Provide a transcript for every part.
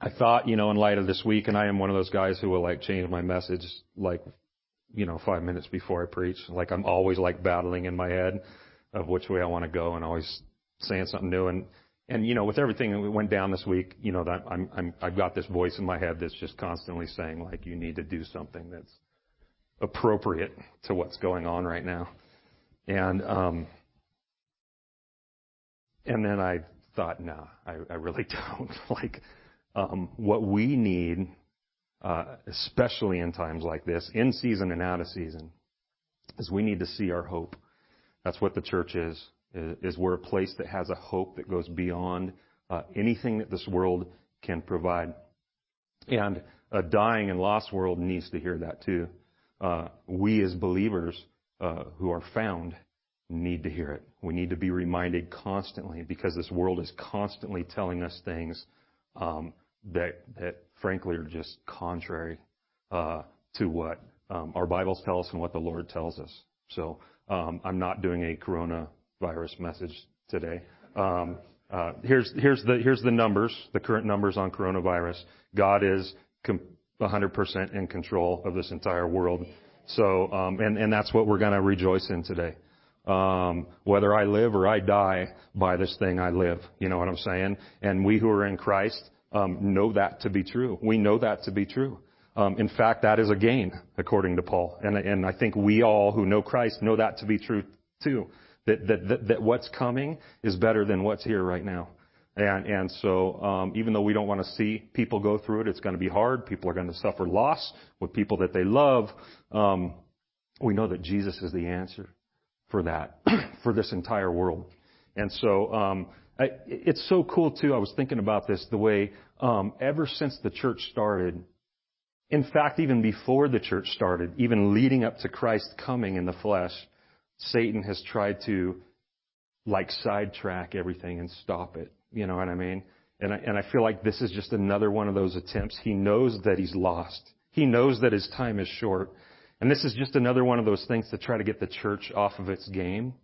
I thought, you know, in light of this week, and I am one of those guys who will like change my message like, you know, five minutes before I preach. Like I'm always like battling in my head of which way I want to go and always saying something new. And, and, you know, with everything that went down this week, you know, that I'm, I'm, I've got this voice in my head that's just constantly saying like, you need to do something that's appropriate to what's going on right now. And, um, and then I thought, no, I, I really don't. like, what we need, uh, especially in times like this, in season and out of season, is we need to see our hope. That's what the church is. Is we're a place that has a hope that goes beyond uh, anything that this world can provide. And a dying and lost world needs to hear that too. Uh, we as believers who are found need to hear it. We need to be reminded constantly because this world is constantly telling us things um, that that frankly are just contrary uh, to what um, our Bibles tell us and what the Lord tells us. So um, I'm not doing a coronavirus message today. Um, uh, here's here's the here's the numbers, the current numbers on coronavirus. God is com- 100% in control of this entire world. So um, and and that's what we're going to rejoice in today. Um, whether I live or I die by this thing I live. You know what I'm saying? And we who are in Christ know that to be true. We know that to be true. Um, in fact, that is a gain, according to Paul. And, I think we all who know Christ know that to be true too. That, that, that, that what's coming is better than what's here right now. And, and so, um, even though we don't want to see people go through it, it's going to be hard. People are going to suffer loss with people that they love. Um, we know that Jesus is the answer for that, for this entire world. And so, um, it's so cool too. I was thinking about this the way, um, ever since the church started, in fact, even before the church started, even leading up to Christ coming in the flesh, Satan has tried to like sidetrack everything and stop it. You know what I mean? And I, and I feel like this is just another one of those attempts. He knows that he's lost. He knows that his time is short. And this is just another one of those things to try to get the church off of its game.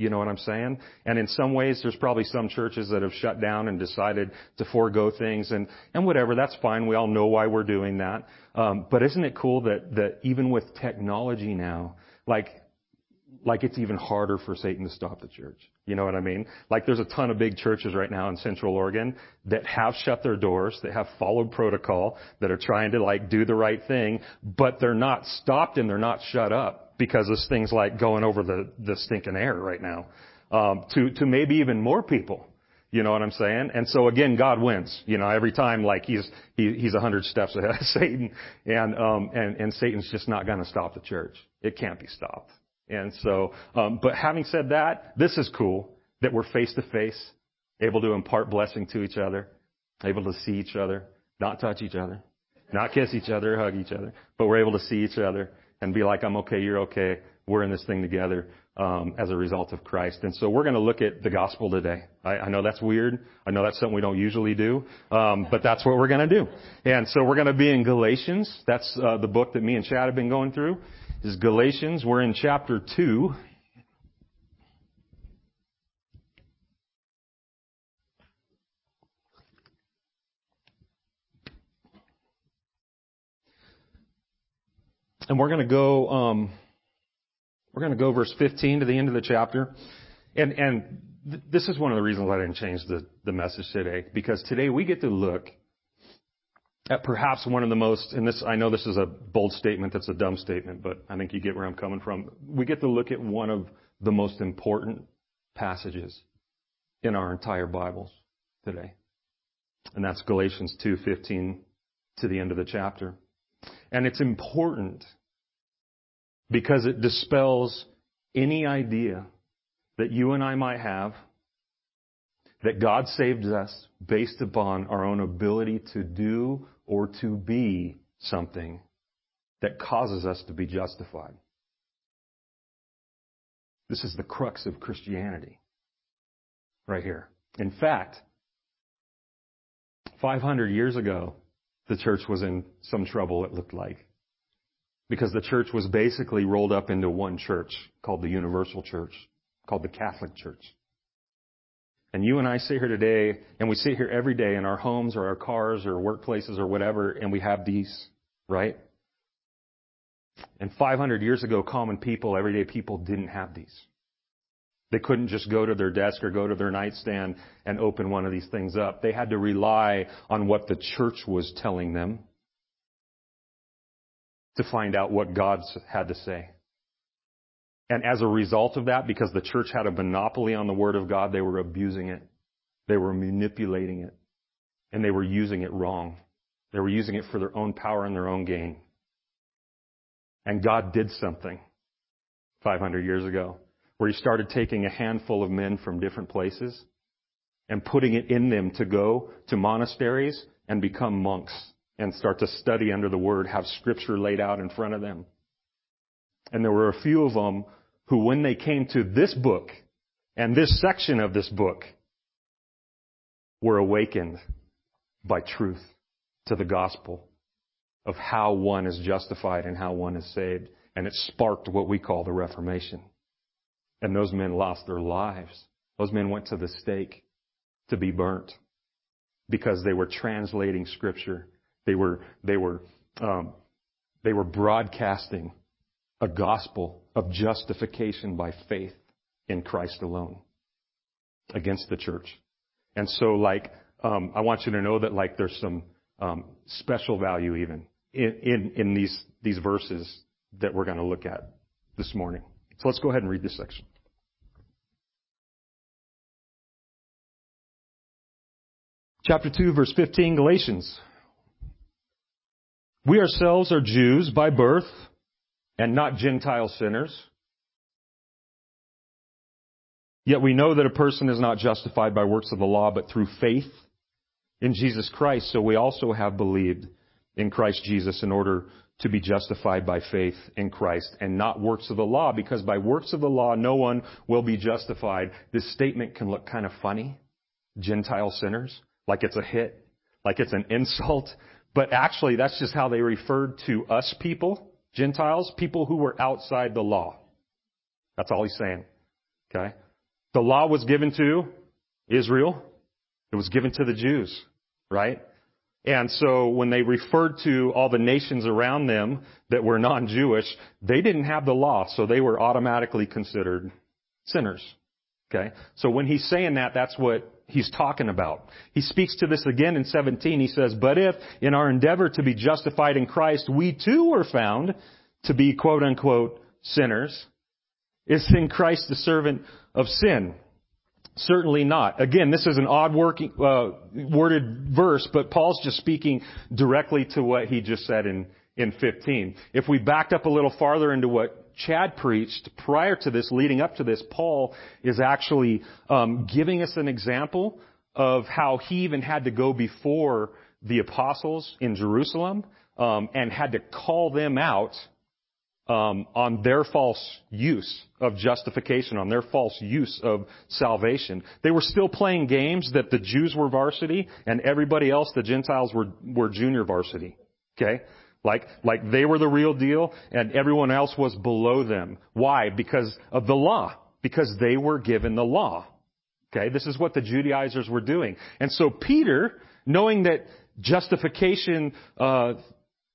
You know what I'm saying? And in some ways, there's probably some churches that have shut down and decided to forego things and, and whatever. That's fine. We all know why we're doing that. Um, but isn't it cool that, that even with technology now, like, like it's even harder for Satan to stop the church. You know what I mean? Like there's a ton of big churches right now in Central Oregon that have shut their doors, that have followed protocol, that are trying to like do the right thing, but they're not stopped and they're not shut up because of things like going over the, the stinking air right now. Um, to, to maybe even more people. You know what I'm saying? And so again, God wins. You know, every time like he's, he, he's a hundred steps ahead of Satan and, um, and, and Satan's just not gonna stop the church. It can't be stopped. And so, um, but having said that, this is cool that we're face to face, able to impart blessing to each other, able to see each other, not touch each other, not kiss each other, hug each other, but we're able to see each other and be like, I'm okay, you're okay, we're in this thing together um, as a result of Christ. And so we're going to look at the gospel today. I, know that's weird. I know that's something we don't usually do, um, but that's what we're going to do. And so we're going to be in Galatians. That's uh, the book that me and Chad have been going through is Galatians. We're in chapter 2. And we're going to go, um, we're going to go verse 15 to the end of the chapter. And, and th- this is one of the reasons I didn't change the, the message today, because today we get to look at perhaps one of the most, and this, I know this is a bold statement, that's a dumb statement, but I think you get where I'm coming from. We get to look at one of the most important passages in our entire Bibles today. And that's Galatians 2:15 to the end of the chapter. And it's important because it dispels any idea that you and I might have that God saved us based upon our own ability to do or to be something that causes us to be justified. This is the crux of Christianity. Right here. In fact, 500 years ago, the church was in some trouble, it looked like. Because the church was basically rolled up into one church called the Universal Church, called the Catholic Church. And you and I sit here today, and we sit here every day in our homes or our cars or workplaces or whatever, and we have these, right? And 500 years ago, common people, everyday people didn't have these. They couldn't just go to their desk or go to their nightstand and open one of these things up. They had to rely on what the church was telling them to find out what God had to say. And as a result of that, because the church had a monopoly on the Word of God, they were abusing it. They were manipulating it. And they were using it wrong. They were using it for their own power and their own gain. And God did something 500 years ago where He started taking a handful of men from different places and putting it in them to go to monasteries and become monks and start to study under the Word, have Scripture laid out in front of them. And there were a few of them who, when they came to this book and this section of this book, were awakened by truth to the gospel of how one is justified and how one is saved. And it sparked what we call the Reformation. And those men lost their lives. Those men went to the stake to be burnt because they were translating scripture. They were, they were, um, they were broadcasting a gospel of justification by faith in Christ alone against the church. And so, like, um, I want you to know that, like, there's some um, special value even in, in, in these, these verses that we're going to look at this morning. So let's go ahead and read this section. Chapter 2, verse 15, Galatians. We ourselves are Jews by birth and not Gentile sinners. Yet we know that a person is not justified by works of the law, but through faith in Jesus Christ. So we also have believed in Christ Jesus in order to be justified by faith in Christ and not works of the law, because by works of the law no one will be justified. This statement can look kind of funny. Gentile sinners, like it's a hit, like it's an insult, but actually that's just how they referred to us people Gentiles, people who were outside the law. That's all he's saying. Okay? The law was given to Israel. It was given to the Jews, right? And so when they referred to all the nations around them that were non-Jewish, they didn't have the law, so they were automatically considered sinners. Okay? So when he's saying that, that's what he's talking about. He speaks to this again in 17. He says, But if in our endeavor to be justified in Christ, we too were found to be quote unquote sinners, is in Christ the servant of sin? Certainly not. Again, this is an odd working, uh, worded verse, but Paul's just speaking directly to what he just said in, in 15. If we backed up a little farther into what Chad preached prior to this, leading up to this, Paul is actually um, giving us an example of how he even had to go before the apostles in Jerusalem um, and had to call them out um, on their false use of justification, on their false use of salvation. They were still playing games that the Jews were varsity and everybody else, the Gentiles, were were junior varsity. Okay. Like, like they were the real deal and everyone else was below them. Why? Because of the law. Because they were given the law. Okay, this is what the Judaizers were doing. And so Peter, knowing that justification uh,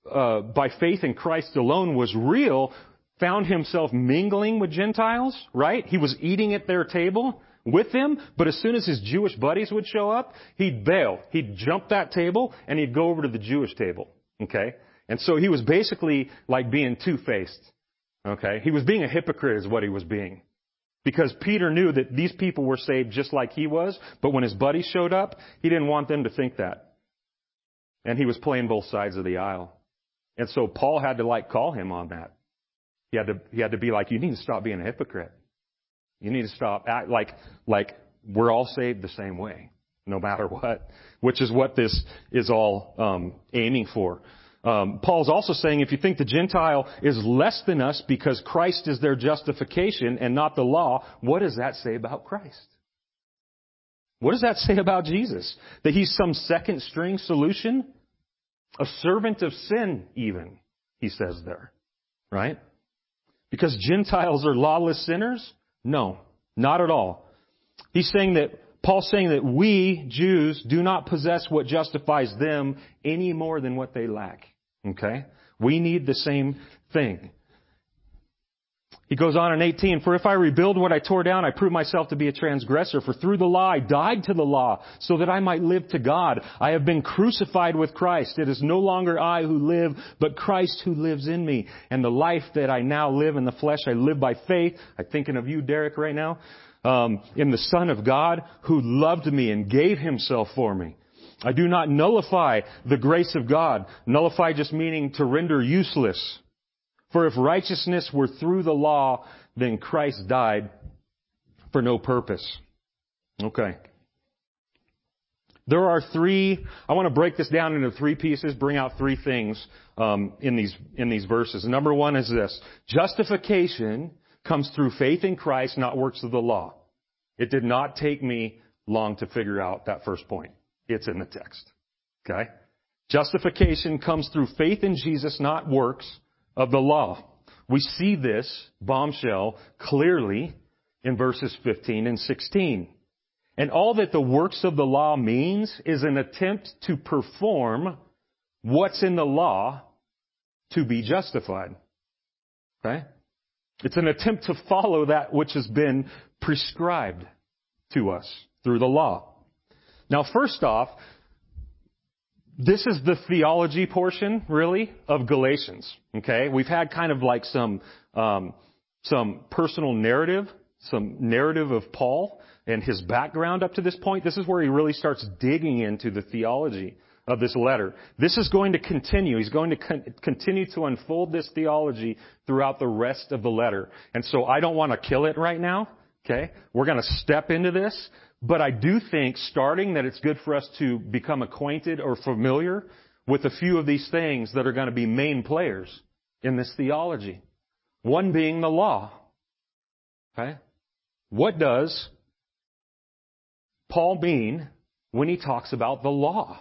uh, by faith in Christ alone was real, found himself mingling with Gentiles, right? He was eating at their table with them, but as soon as his Jewish buddies would show up, he'd bail. He'd jump that table and he'd go over to the Jewish table. Okay? And so he was basically like being two-faced. Okay? He was being a hypocrite is what he was being. Because Peter knew that these people were saved just like he was, but when his buddies showed up, he didn't want them to think that. And he was playing both sides of the aisle. And so Paul had to like call him on that. He had to, he had to be like, you need to stop being a hypocrite. You need to stop act like, like we're all saved the same way, no matter what, which is what this is all um, aiming for. Um, Paul's also saying if you think the Gentile is less than us because Christ is their justification and not the law, what does that say about Christ? What does that say about Jesus? That he's some second string solution? A servant of sin, even, he says there. Right? Because Gentiles are lawless sinners? No, not at all. He's saying that Paul's saying that we, Jews, do not possess what justifies them any more than what they lack. Okay? We need the same thing. He goes on in 18, For if I rebuild what I tore down, I prove myself to be a transgressor. For through the law I died to the law, so that I might live to God. I have been crucified with Christ. It is no longer I who live, but Christ who lives in me. And the life that I now live in the flesh, I live by faith. I'm thinking of you, Derek, right now. Um, in the Son of God, who loved me and gave himself for me. I do not nullify the grace of God. Nullify just meaning to render useless. For if righteousness were through the law, then Christ died for no purpose. Okay. There are three, I want to break this down into three pieces, bring out three things um, in, these, in these verses. Number one is this. Justification comes through faith in Christ, not works of the law. It did not take me long to figure out that first point. It's in the text. Okay? Justification comes through faith in Jesus, not works of the law. We see this bombshell clearly in verses 15 and 16. And all that the works of the law means is an attempt to perform what's in the law to be justified. Okay? It's an attempt to follow that which has been prescribed to us through the law. Now, first off, this is the theology portion, really, of Galatians. Okay, we've had kind of like some um, some personal narrative, some narrative of Paul and his background up to this point. This is where he really starts digging into the theology of this letter. This is going to continue. He's going to con- continue to unfold this theology throughout the rest of the letter. And so I don't want to kill it right now. Okay, we're going to step into this. But I do think, starting, that it's good for us to become acquainted or familiar with a few of these things that are going to be main players in this theology. One being the law. Okay? What does Paul mean when he talks about the law?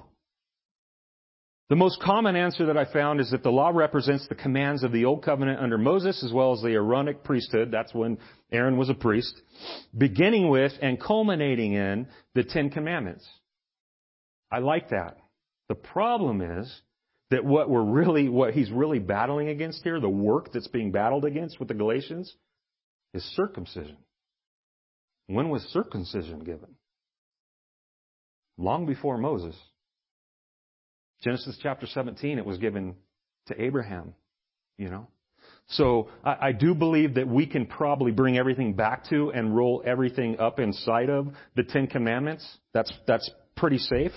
The most common answer that I found is that the law represents the commands of the Old Covenant under Moses as well as the Aaronic priesthood. That's when Aaron was a priest. Beginning with and culminating in the Ten Commandments. I like that. The problem is that what we're really, what he's really battling against here, the work that's being battled against with the Galatians, is circumcision. When was circumcision given? Long before Moses. Genesis chapter 17, it was given to Abraham, you know. So I, I, do believe that we can probably bring everything back to and roll everything up inside of the Ten Commandments. That's that's pretty safe.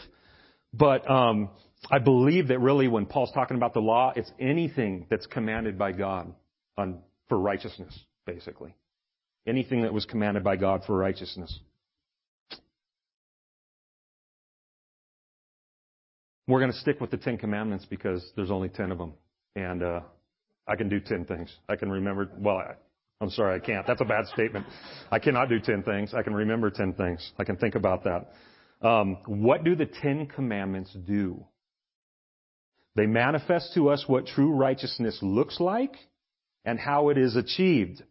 But um, I believe that really when Paul's talking about the law, it's anything that's commanded by God on, for righteousness, basically. Anything that was commanded by God for righteousness. We're going to stick with the Ten Commandments because there's only ten of them. And uh, I can do ten things. I can remember, well, I'm sorry, I can't. That's a bad statement. I cannot do ten things. I can remember ten things. I can think about that. Um, what do the Ten Commandments do? They manifest to us what true righteousness looks like and how it is achieved.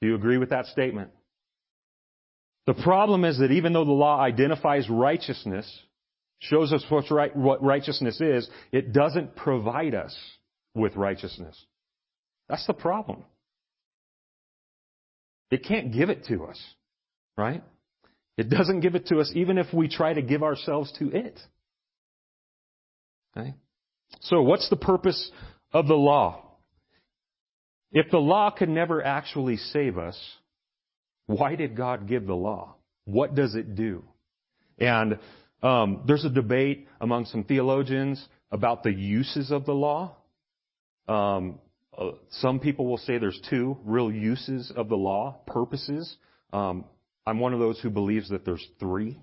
Do you agree with that statement? The problem is that even though the law identifies righteousness, shows us what's right, what righteousness is, it doesn't provide us with righteousness. That's the problem. It can't give it to us, right? It doesn't give it to us even if we try to give ourselves to it. Okay? So what's the purpose of the law? If the law could never actually save us, why did God give the law? What does it do? And um, there's a debate among some theologians about the uses of the law. Um, uh, some people will say there's two real uses of the law, purposes. Um, I'm one of those who believes that there's three.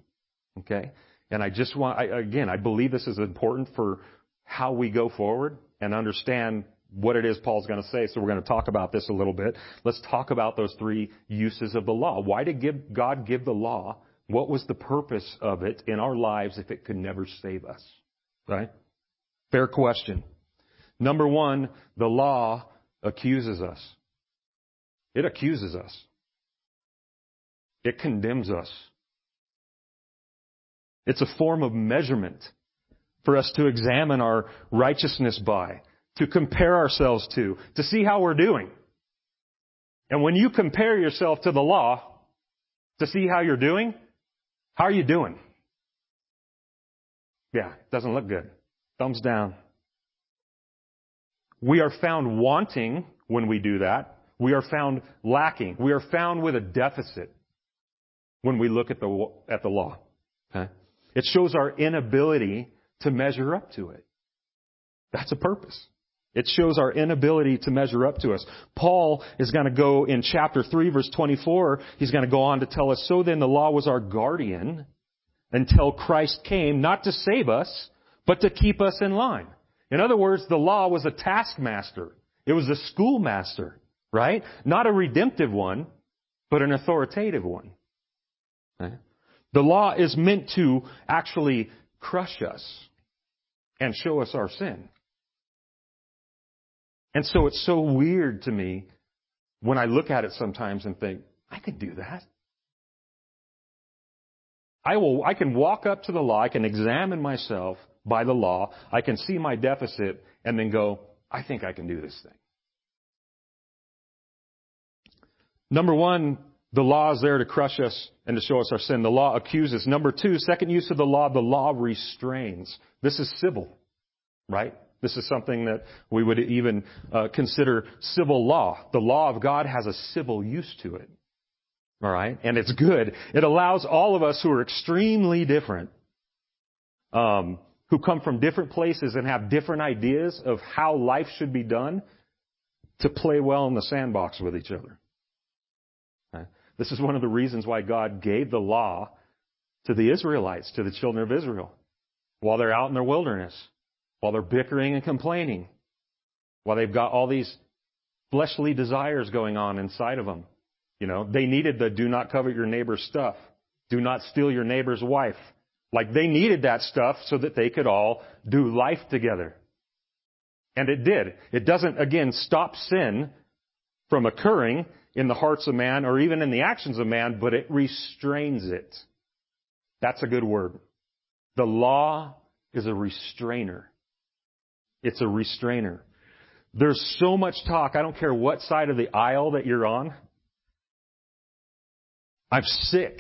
Okay, and I just want, I, again, I believe this is important for how we go forward and understand what it is Paul's going to say. So we're going to talk about this a little bit. Let's talk about those three uses of the law. Why did give, God give the law? What was the purpose of it in our lives if it could never save us? Right? Fair question. Number one, the law accuses us. It accuses us. It condemns us. It's a form of measurement for us to examine our righteousness by, to compare ourselves to, to see how we're doing. And when you compare yourself to the law to see how you're doing, how are you doing? Yeah, doesn't look good. Thumbs down. We are found wanting when we do that. We are found lacking. We are found with a deficit when we look at the, at the law. Okay? It shows our inability to measure up to it. That's a purpose. It shows our inability to measure up to us. Paul is going to go in chapter 3 verse 24, he's going to go on to tell us, so then the law was our guardian until Christ came, not to save us, but to keep us in line. In other words, the law was a taskmaster. It was a schoolmaster, right? Not a redemptive one, but an authoritative one. Okay? The law is meant to actually crush us and show us our sin. And so it's so weird to me when I look at it sometimes and think, I could do that. I will, I can walk up to the law, I can examine myself by the law, I can see my deficit and then go, I think I can do this thing. Number one, the law is there to crush us and to show us our sin. The law accuses. Number two, second use of the law, the law restrains. This is civil, right? This is something that we would even uh, consider civil law. The law of God has a civil use to it. All right? And it's good. It allows all of us who are extremely different, um, who come from different places and have different ideas of how life should be done, to play well in the sandbox with each other. Okay? This is one of the reasons why God gave the law to the Israelites, to the children of Israel, while they're out in their wilderness while they're bickering and complaining, while they've got all these fleshly desires going on inside of them. You know, they needed the do not covet your neighbor's stuff. Do not steal your neighbor's wife. Like they needed that stuff so that they could all do life together. And it did. It doesn't, again, stop sin from occurring in the hearts of man or even in the actions of man, but it restrains it. That's a good word. The law is a restrainer. It's a restrainer. There's so much talk. I don't care what side of the aisle that you're on. I'm sick.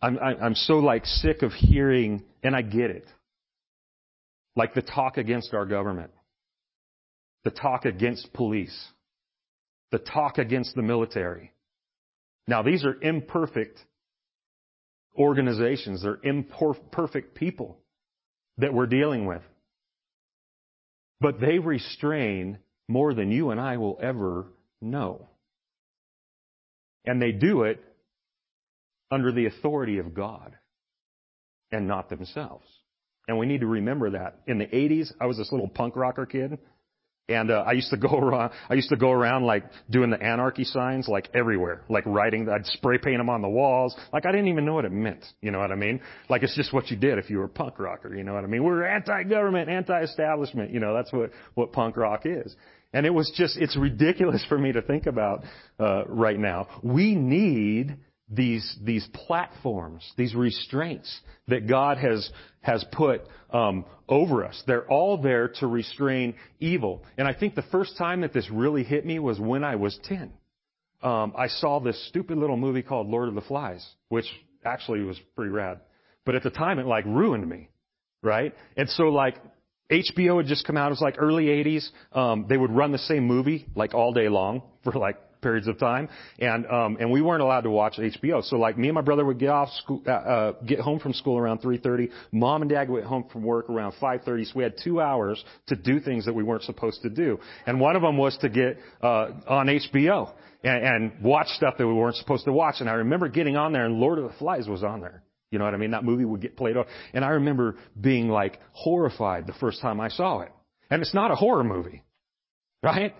I'm, I'm so like sick of hearing, and I get it. Like the talk against our government, the talk against police, the talk against the military. Now, these are imperfect organizations. They're imperfect people that we're dealing with. But they restrain more than you and I will ever know. And they do it under the authority of God and not themselves. And we need to remember that. In the 80s, I was this little punk rocker kid and uh, I used to go around. I used to go around like doing the anarchy signs, like everywhere, like writing. I'd spray paint them on the walls. Like I didn't even know what it meant. You know what I mean? Like it's just what you did if you were a punk rocker. You know what I mean? We're anti-government, anti-establishment. You know that's what what punk rock is. And it was just it's ridiculous for me to think about uh, right now. We need these these platforms, these restraints that God has has put um, over us. They're all there to restrain evil. And I think the first time that this really hit me was when I was ten. Um, I saw this stupid little movie called Lord of the Flies, which actually was pretty rad. But at the time, it like ruined me, right? And so like HBO had just come out. It was like early 80s. Um, they would run the same movie like all day long for like periods of time, and um, and we weren't allowed to watch HBO. So like me and my brother would get off school, uh, uh, get home from school around 3:30. Mom and Dad went home from work around 5:30. So we had two hours to do things that we weren't supposed to do, and one of them was to get uh, on HBO and, watch stuff that we weren't supposed to watch. And I remember getting on there, and Lord of the Flies was on there. You know what I mean? That movie would get played off. And I remember being like horrified the first time I saw it. And it's not a horror movie. Right?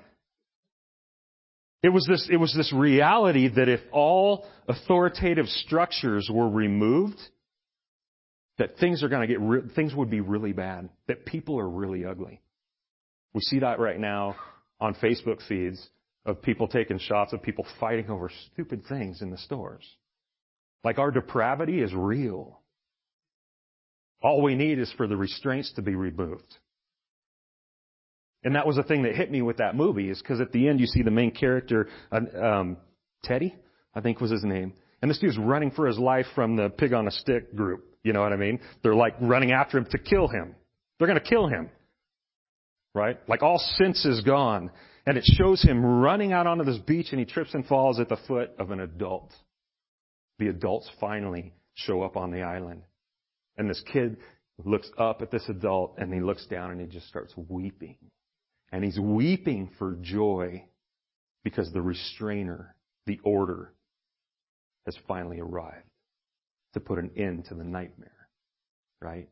It was this, it was this reality that if all authoritative structures were removed, that things are going to get, re- things would be really bad. That people are really ugly. We see that right now on Facebook feeds of people taking shots of people fighting over stupid things in the stores. Like our depravity is real. All we need is for the restraints to be removed. And that was the thing that hit me with that movie is because at the end you see the main character, um, Teddy, I think was his name. And this dude's running for his life from the pig on a stick group. You know what I mean? They're like running after him to kill him. They're going to kill him. Right? Like all sense is gone. And it shows him running out onto this beach and he trips and falls at the foot of an adult. The adults finally show up on the island. And this kid looks up at this adult and he looks down and he just starts weeping. And he's weeping for joy because the restrainer, the order, has finally arrived to put an end to the nightmare. Right?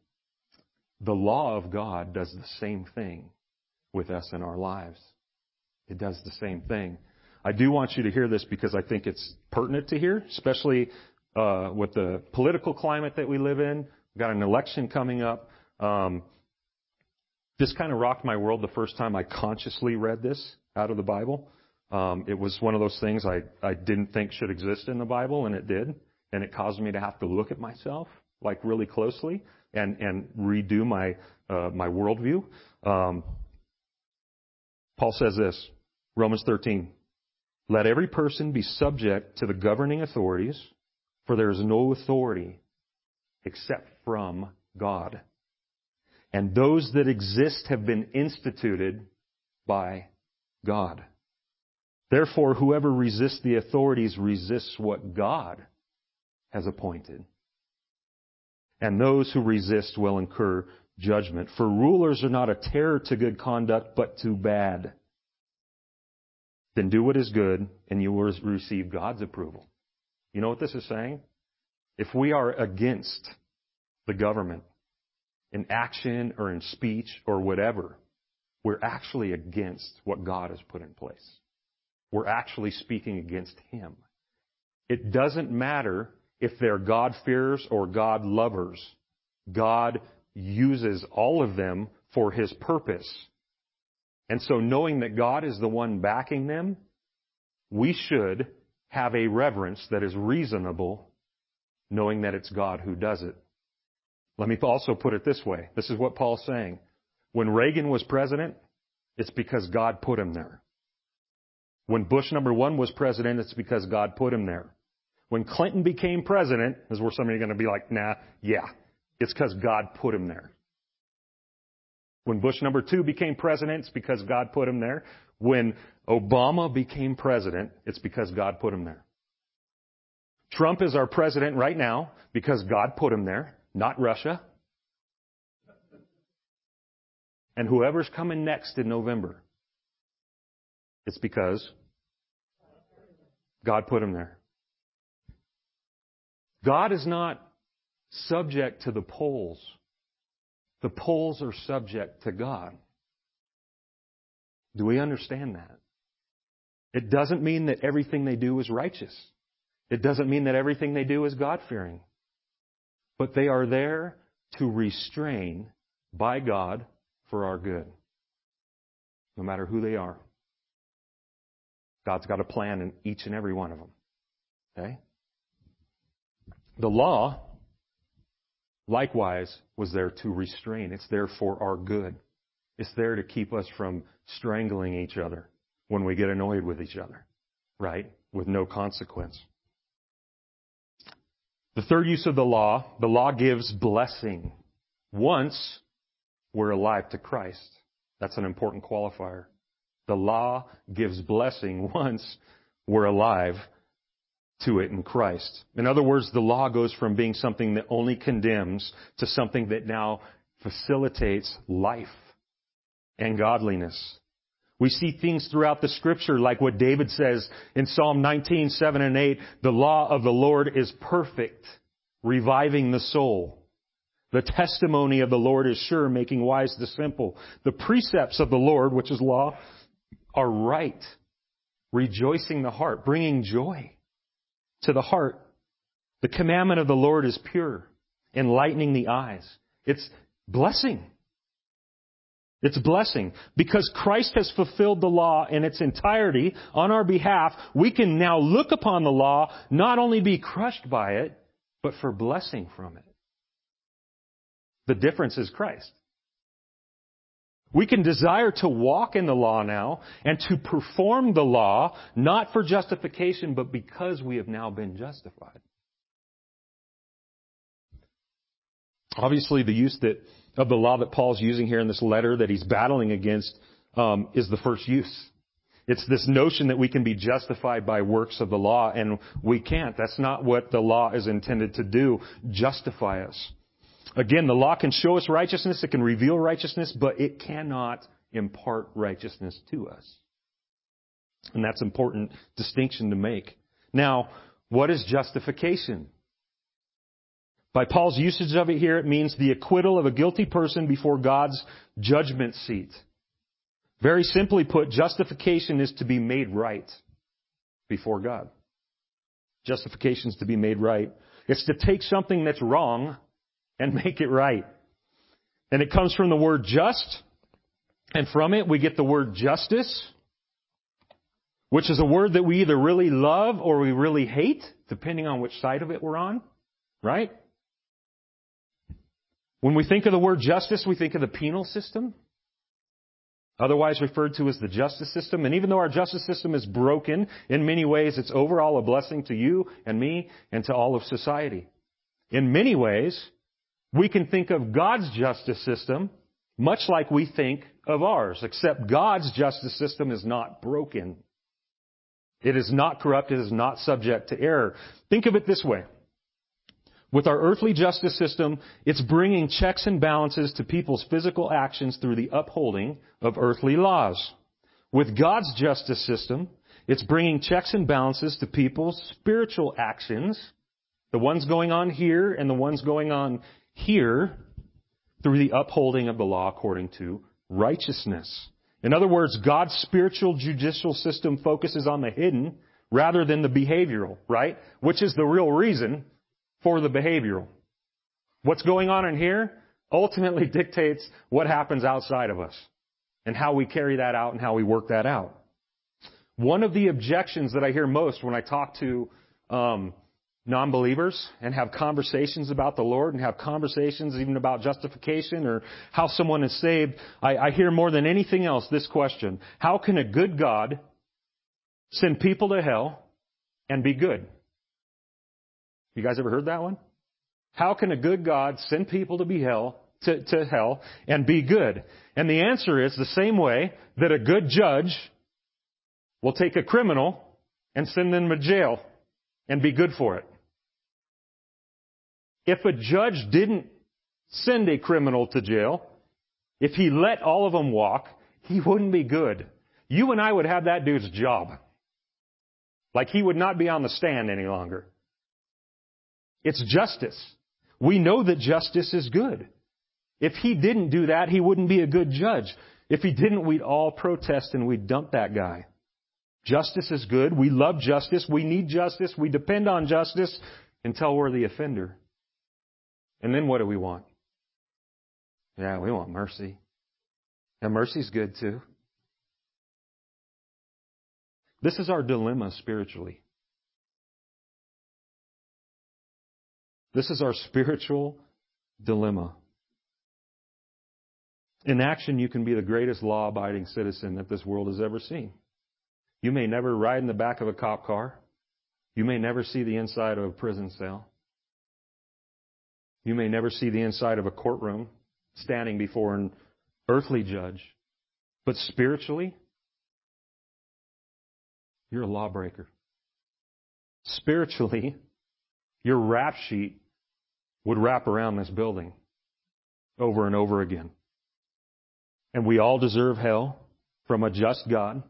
The law of God does the same thing with us in our lives. It does the same thing. I do want you to hear this because I think it's pertinent to hear, especially uh, with the political climate that we live in. We've got an election coming up. Um, this kind of rocked my world the first time I consciously read this out of the Bible. Um, it was one of those things I, I didn't think should exist in the Bible, and it did. And it caused me to have to look at myself like really closely and, and redo my, uh, my worldview. Um, Paul says this, Romans 13. Let every person be subject to the governing authorities, for there is no authority except from God. And those that exist have been instituted by God. Therefore, whoever resists the authorities resists what God has appointed. And those who resist will incur judgment. For rulers are not a terror to good conduct, but to bad. Then do what is good, and you will receive God's approval. You know what this is saying? If we are against the government in action or in speech or whatever, we're actually against what God has put in place. We're actually speaking against Him. It doesn't matter if they're God-fearers or God lovers. God uses all of them for His purpose. And so knowing that God is the one backing them, we should have a reverence that is reasonable, knowing that it's God who does it. Let me also put it this way. This is what Paul's saying. When Reagan was president, it's because God put him there. When Bush number one was president, it's because God put him there. When Clinton became president, is where somebody going to be like, nah, yeah, it's because God put him there. When Bush number two became president, it's because God put him there. When Obama became president, it's because God put him there. Trump is our president right now because God put him there, not Russia. And whoever's coming next in November, it's because God put him there. God is not subject to the polls. The polls are subject to God. Do we understand that? It doesn't mean that everything they do is righteous. It doesn't mean that everything they do is God fearing. But they are there to restrain by God for our good. No matter who they are. God's got a plan in each and every one of them. Okay? The law, likewise, was there to restrain. It's there for our good. It's there to keep us from strangling each other when we get annoyed with each other, right? With no consequence. The third use of the law, the law gives blessing. Once we're alive to Christ. That's an important qualifier. The law gives blessing once we're alive to it in Christ. In other words, the law goes from being something that only condemns to something that now facilitates life and godliness. We see things throughout the scripture like what David says in Psalm 19, 7 and 8, the law of the Lord is perfect, reviving the soul. The testimony of the Lord is sure, making wise the simple. The precepts of the Lord, which is law, are right, rejoicing the heart, bringing joy to the heart. The commandment of the Lord is pure, enlightening the eyes. It's blessing. It's blessing. Because Christ has fulfilled the law in its entirety on our behalf, we can now look upon the law, not only be crushed by it, but for blessing from it. The difference is Christ. We can desire to walk in the law now and to perform the law, not for justification, but because we have now been justified. Obviously, the use that, of the law that Paul's using here in this letter that he's battling against um, is the first use. It's this notion that we can be justified by works of the law, and we can't. That's not what the law is intended to do, justify us. Again, the law can show us righteousness, it can reveal righteousness, but it cannot impart righteousness to us. And that's an important distinction to make. Now, what is justification? By Paul's usage of it here, it means the acquittal of a guilty person before God's judgment seat. Very simply put, justification is to be made right before God. Justification is to be made right. It's to take something that's wrong and make it right. And it comes from the word just, and from it we get the word justice, which is a word that we either really love or we really hate, depending on which side of it we're on, right? When we think of the word justice, we think of the penal system, otherwise referred to as the justice system. And even though our justice system is broken, in many ways it's overall a blessing to you and me and to all of society. In many ways, we can think of God's justice system much like we think of ours, except God's justice system is not broken. It is not corrupt. It is not subject to error. Think of it this way. With our earthly justice system, it's bringing checks and balances to people's physical actions through the upholding of earthly laws. With God's justice system, it's bringing checks and balances to people's spiritual actions, the ones going on here and the ones going on here, through the upholding of the law according to righteousness. In other words, God's spiritual judicial system focuses on the hidden rather than the behavioral, right? Which is the real reason for the behavioral. What's going on in here ultimately dictates what happens outside of us and how we carry that out and how we work that out. One of the objections that I hear most when I talk to um, non-believers and have conversations about the Lord and have conversations even about justification or how someone is saved, I, I hear more than anything else this question. How can a good God send people to hell and be good? You guys ever heard that one? How can a good God send people to be hell, to, to hell and be good? And the answer is the same way that a good judge will take a criminal and send them to jail and be good for it. If a judge didn't send a criminal to jail, if he let all of them walk, he wouldn't be good. You and I would have that dude's job. Like he would not be on the stand any longer. It's justice. We know that justice is good. If he didn't do that, he wouldn't be a good judge. If he didn't, we'd all protest and we'd dump that guy. Justice is good. We love justice. We need justice. We depend on justice until we're the offender. And then what do we want? Yeah, we want mercy. And mercy's good too. This is our dilemma spiritually. This is our spiritual dilemma. In action, you can be the greatest law abiding citizen that this world has ever seen. You may never ride in the back of a cop car. You may never see the inside of a prison cell. You may never see the inside of a courtroom standing before an earthly judge. But spiritually, you're a lawbreaker. Spiritually, your rap sheet would wrap around this building over and over again. And we all deserve hell from a just God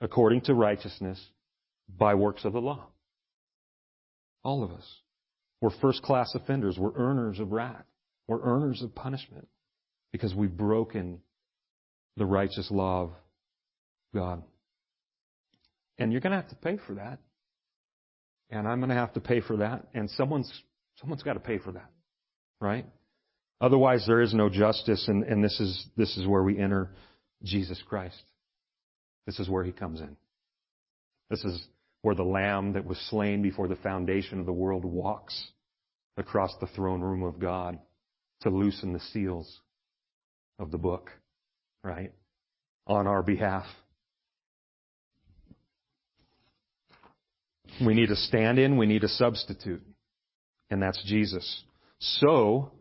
according to righteousness by works of the law. All of us. We're first class offenders. We're earners of wrath. We're earners of punishment because we've broken the righteous law of God. And you're going to have to pay for that. And I'm going to have to pay for that. And someone's, someone's got to pay for that. Right? Otherwise, there is no justice, and, and this, is, this is where we enter Jesus Christ. This is where he comes in. This is where the Lamb that was slain before the foundation of the world walks across the throne room of God to loosen the seals of the book, right? On our behalf. We need a stand in, we need a substitute, and that's Jesus. So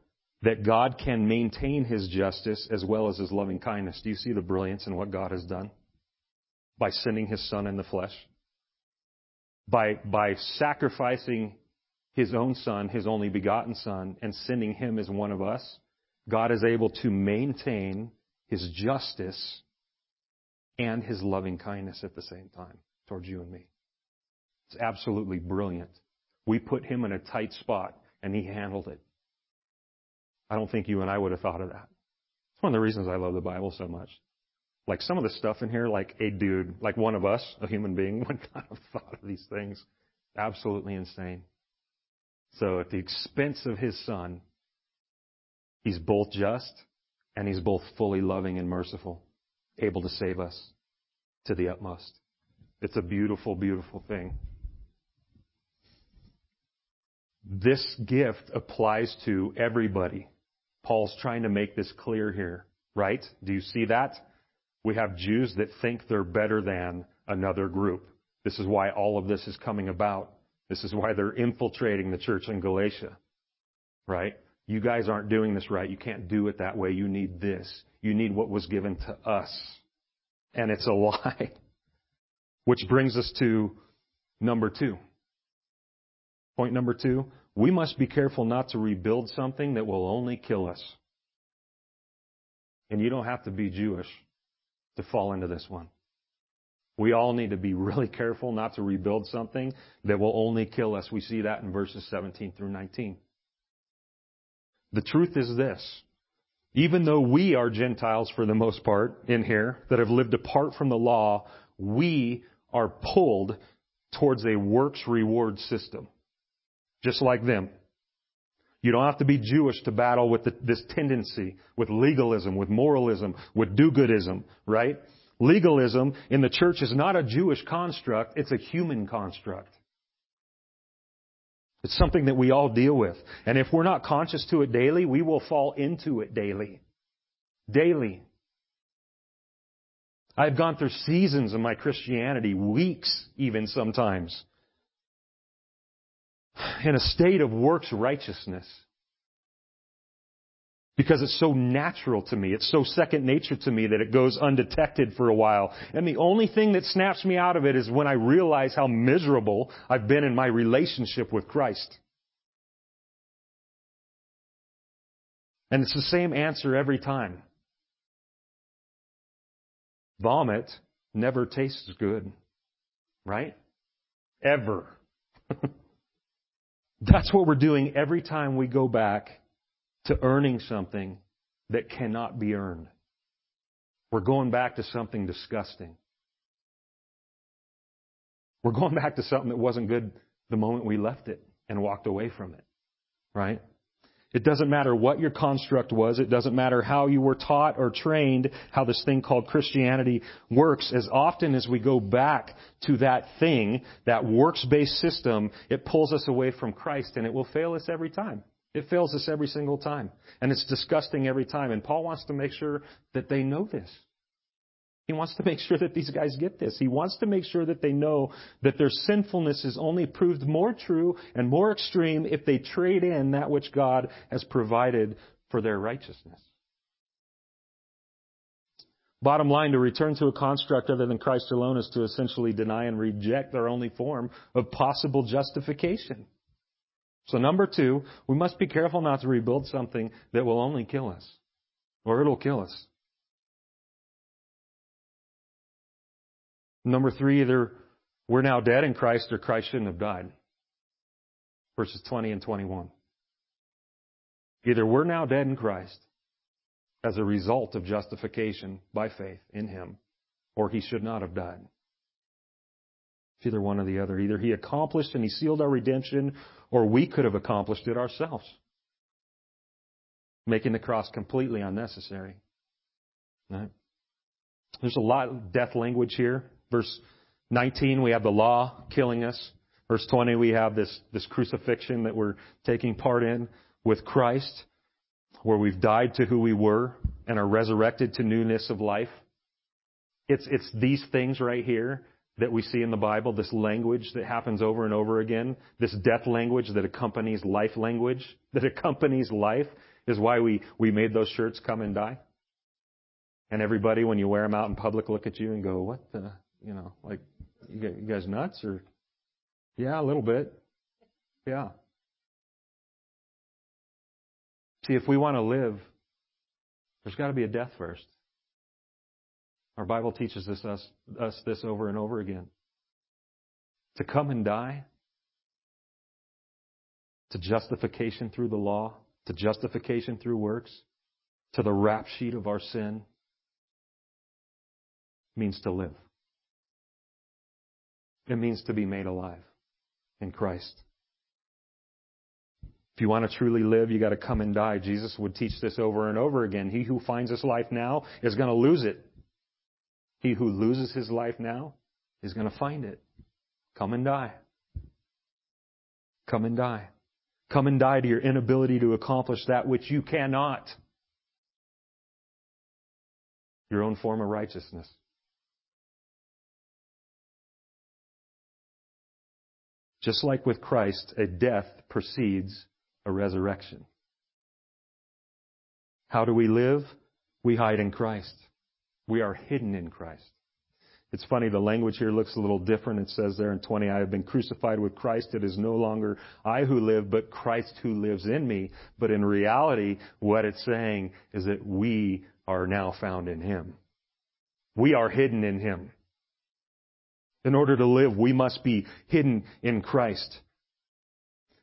that God can maintain his justice as well as his loving kindness. Do you see the brilliance in what God has done? By sending his son in the flesh. By, by sacrificing his own son, his only begotten son, and sending him as one of us, God is able to maintain his justice and his loving kindness at the same time towards you and me. It's absolutely brilliant. We put him in a tight spot and he handled it. I don't think you and I would have thought of that. It's one of the reasons I love the Bible so much. Like some of the stuff in here, like a dude, like one of us, a human being, would not have thought of these things. Absolutely insane. So at the expense of his son, he's both just and he's both fully loving and merciful, able to save us to the utmost. It's a beautiful, beautiful thing. This gift applies to everybody. Paul's trying to make this clear here, right? Do you see that? We have Jews that think they're better than another group. This is why all of this is coming about. This is why they're infiltrating the church in Galatia, right? You guys aren't doing this right. You can't do it that way. You need this. You need what was given to us. And it's a lie. Which brings us to number two. Point number two we must be careful not to rebuild something that will only kill us. And you don't have to be Jewish to fall into this one. We all need to be really careful not to rebuild something that will only kill us. We see that in verses 17 through 19. The truth is this. Even though we are Gentiles for the most part in here that have lived apart from the law, we are pulled towards a works reward system just like them. You don't have to be Jewish to battle with the, this tendency, with legalism, with moralism, with do-goodism, right? Legalism in the church is not a Jewish construct, it's a human construct. It's something that we all deal with. And if we're not conscious to it daily, we will fall into it daily. Daily. I've gone through seasons of my Christianity, weeks even sometimes, in a state of works righteousness. Because it's so natural to me. It's so second nature to me that it goes undetected for a while. And the only thing that snaps me out of it is when I realize how miserable I've been in my relationship with Christ. And it's the same answer every time. Vomit never tastes good. Right? Ever. That's what we're doing every time we go back to earning something that cannot be earned. We're going back to something disgusting. We're going back to something that wasn't good the moment we left it and walked away from it. Right? It doesn't matter what your construct was. It doesn't matter how you were taught or trained how this thing called Christianity works. As often as we go back to that thing, that works-based system, it pulls us away from Christ and it will fail us every time. It fails us every single time. And it's disgusting every time. And Paul wants to make sure that they know this. He wants to make sure that these guys get this. He wants to make sure that they know that their sinfulness is only proved more true and more extreme if they trade in that which God has provided for their righteousness. Bottom line, to return to a construct other than Christ alone is to essentially deny and reject their only form of possible justification. So number two, we must be careful not to rebuild something that will only kill us, or it'll kill us. Number three, either we're now dead in Christ or Christ shouldn't have died. Verses 20 and 21. Either we're now dead in Christ as a result of justification by faith in Him, or He should not have died. It's either one or the other. Either He accomplished and He sealed our redemption, or we could have accomplished it ourselves, making the cross completely unnecessary. Right? There's a lot of death language here. Verse 19, we have the law killing us. Verse 20, we have this, this crucifixion that we're taking part in with Christ. where we've died to who we were and are resurrected to newness of life. It's, it's these things right here that we see in the Bible, this language that happens over and over again, this death language that accompanies life language, that accompanies life, is why we, we made those shirts come and die. And everybody, when you wear them out in public, look at you and go, what the, you know, like, you guys nuts? Or, yeah, a little bit. Yeah. See, if we want to live, there's got to be a death first. Our Bible teaches this, us, us this over and over again. To come and die, to justification through the law, to justification through works, to the rap sheet of our sin, means to live. It means to be made alive in Christ. If you want to truly live, you got to come and die. Jesus would teach this over and over again. He who finds his life now is going to lose it. He who loses his life now is going to find it. Come and die. Come and die. Come and die to your inability to accomplish that which you cannot. Your own form of righteousness. Just like with Christ, a death precedes a resurrection. How do we live? We hide in Christ. We are hidden in Christ. It's funny, the language here looks a little different. It says there in 20, I have been crucified with Christ. It is no longer I who live, but Christ who lives in me. But in reality, what it's saying is that we are now found in Him. We are hidden in Him. In order to live, we must be hidden in Christ.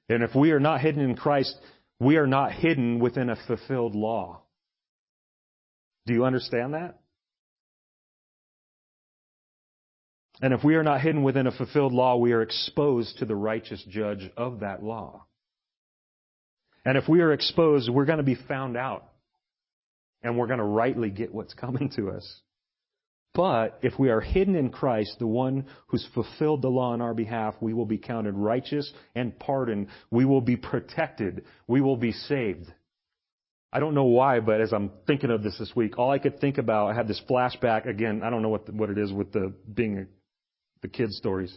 And if we are not hidden in Christ, we are not hidden within a fulfilled law. Do you understand that? And if we are not hidden within a fulfilled law, we are exposed to the righteous judge of that law. And if we are exposed, we're going to be found out. And we're going to rightly get what's coming to us. But if we are hidden in Christ, the one who's fulfilled the law on our behalf, we will be counted righteous and pardoned. We will be protected. We will be saved. I don't know why, but as I'm thinking of this this week, all I could think about, I had this flashback again. I don't know what the, what it is with the being a the kids' stories.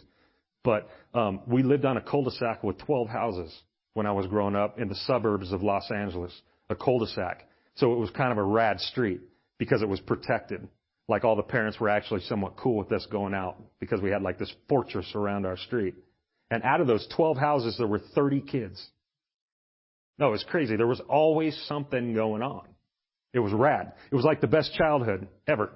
But um, we lived on a cul-de-sac with 12 houses when I was growing up in the suburbs of Los Angeles, a cul-de-sac. So it was kind of a rad street because it was protected. Like all the parents were actually somewhat cool with us going out because we had like this fortress around our street. And out of those 12 houses, there were 30 kids. No, it was crazy. There was always something going on. It was rad. It was like the best childhood ever.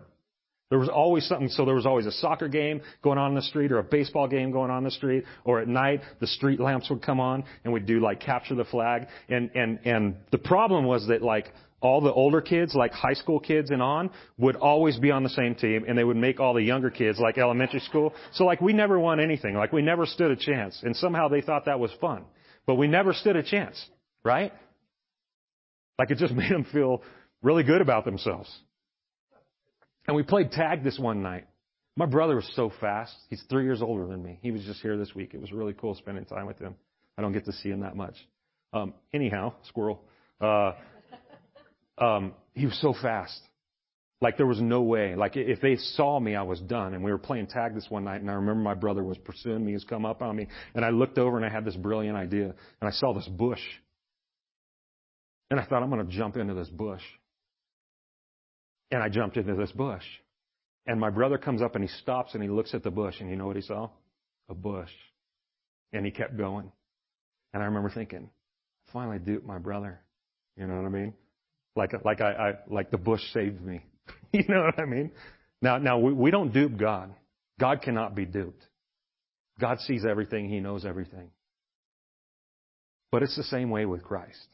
There was always something, so there was always a soccer game going on in the street or a baseball game going on the street, or at night the street lamps would come on and we'd do like capture the flag. And, and, and the problem was that like all the older kids, like high school kids and on, would always be on the same team and they would make all the younger kids like elementary school. So like we never won anything. Like we never stood a chance. And somehow they thought that was fun. But we never stood a chance, right? Like it just made them feel really good about themselves. And we played tag this one night. My brother was so fast. He's three years older than me. He was just here this week. It was really cool spending time with him. I don't get to see him that much. Um, anyhow, squirrel. Uh, um, he was so fast. Like there was no way. Like if they saw me, I was done. And we were playing tag this one night, and I remember my brother was pursuing me. He's come up on me, and I looked over and I had this brilliant idea, and I saw this bush, and I thought I'm going to jump into this bush. And I jumped into this bush. And my brother comes up and he stops and he looks at the bush and you know what he saw? A bush. And he kept going. And I remember thinking, I finally duped my brother. You know what I mean? Like, like I, I like the bush saved me. you know what I mean? Now, now we, we don't dupe God. God cannot be duped. God sees everything. He knows everything. But it's the same way with Christ.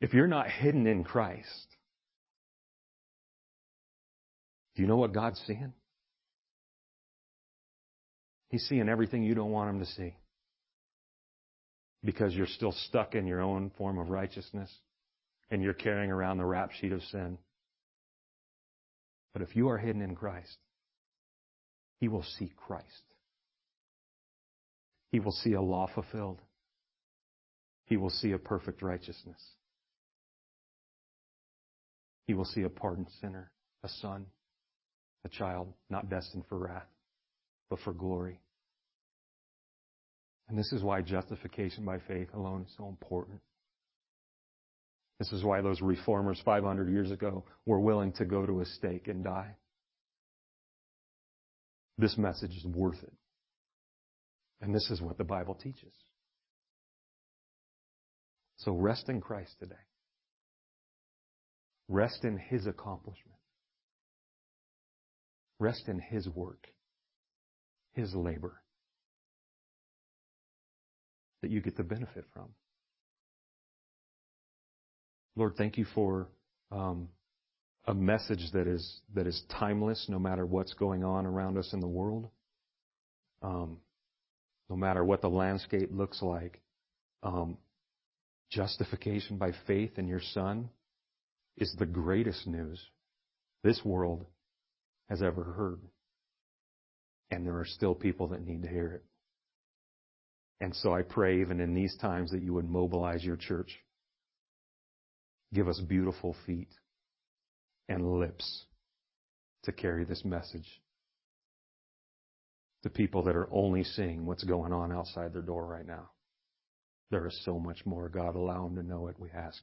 If you're not hidden in Christ, do you know what God's seeing? He's seeing everything you don't want him to see. Because you're still stuck in your own form of righteousness and you're carrying around the rap sheet of sin. But if you are hidden in Christ, he will see Christ. He will see a law fulfilled. he will see a perfect righteousness. He will see a pardoned sinner, a son, a child not destined for wrath, but for glory. And this is why justification by faith alone is so important. This is why those reformers 500 years ago were willing to go to a stake and die. This message is worth it. And this is what the Bible teaches. So rest in Christ today. Rest in His accomplishment. Rest in His work, His labor that you get the benefit from. Lord, thank you for um, a message that is that is timeless, no matter what's going on around us in the world, um, no matter what the landscape looks like. Um, justification by faith in your Son is the greatest news this world has ever heard. And there are still people that need to hear it. And so I pray, even in these times, that you would mobilize your church. Give us beautiful feet and lips to carry this message to people that are only seeing what's going on outside their door right now. There is so much more. God, allow them to know it, we ask.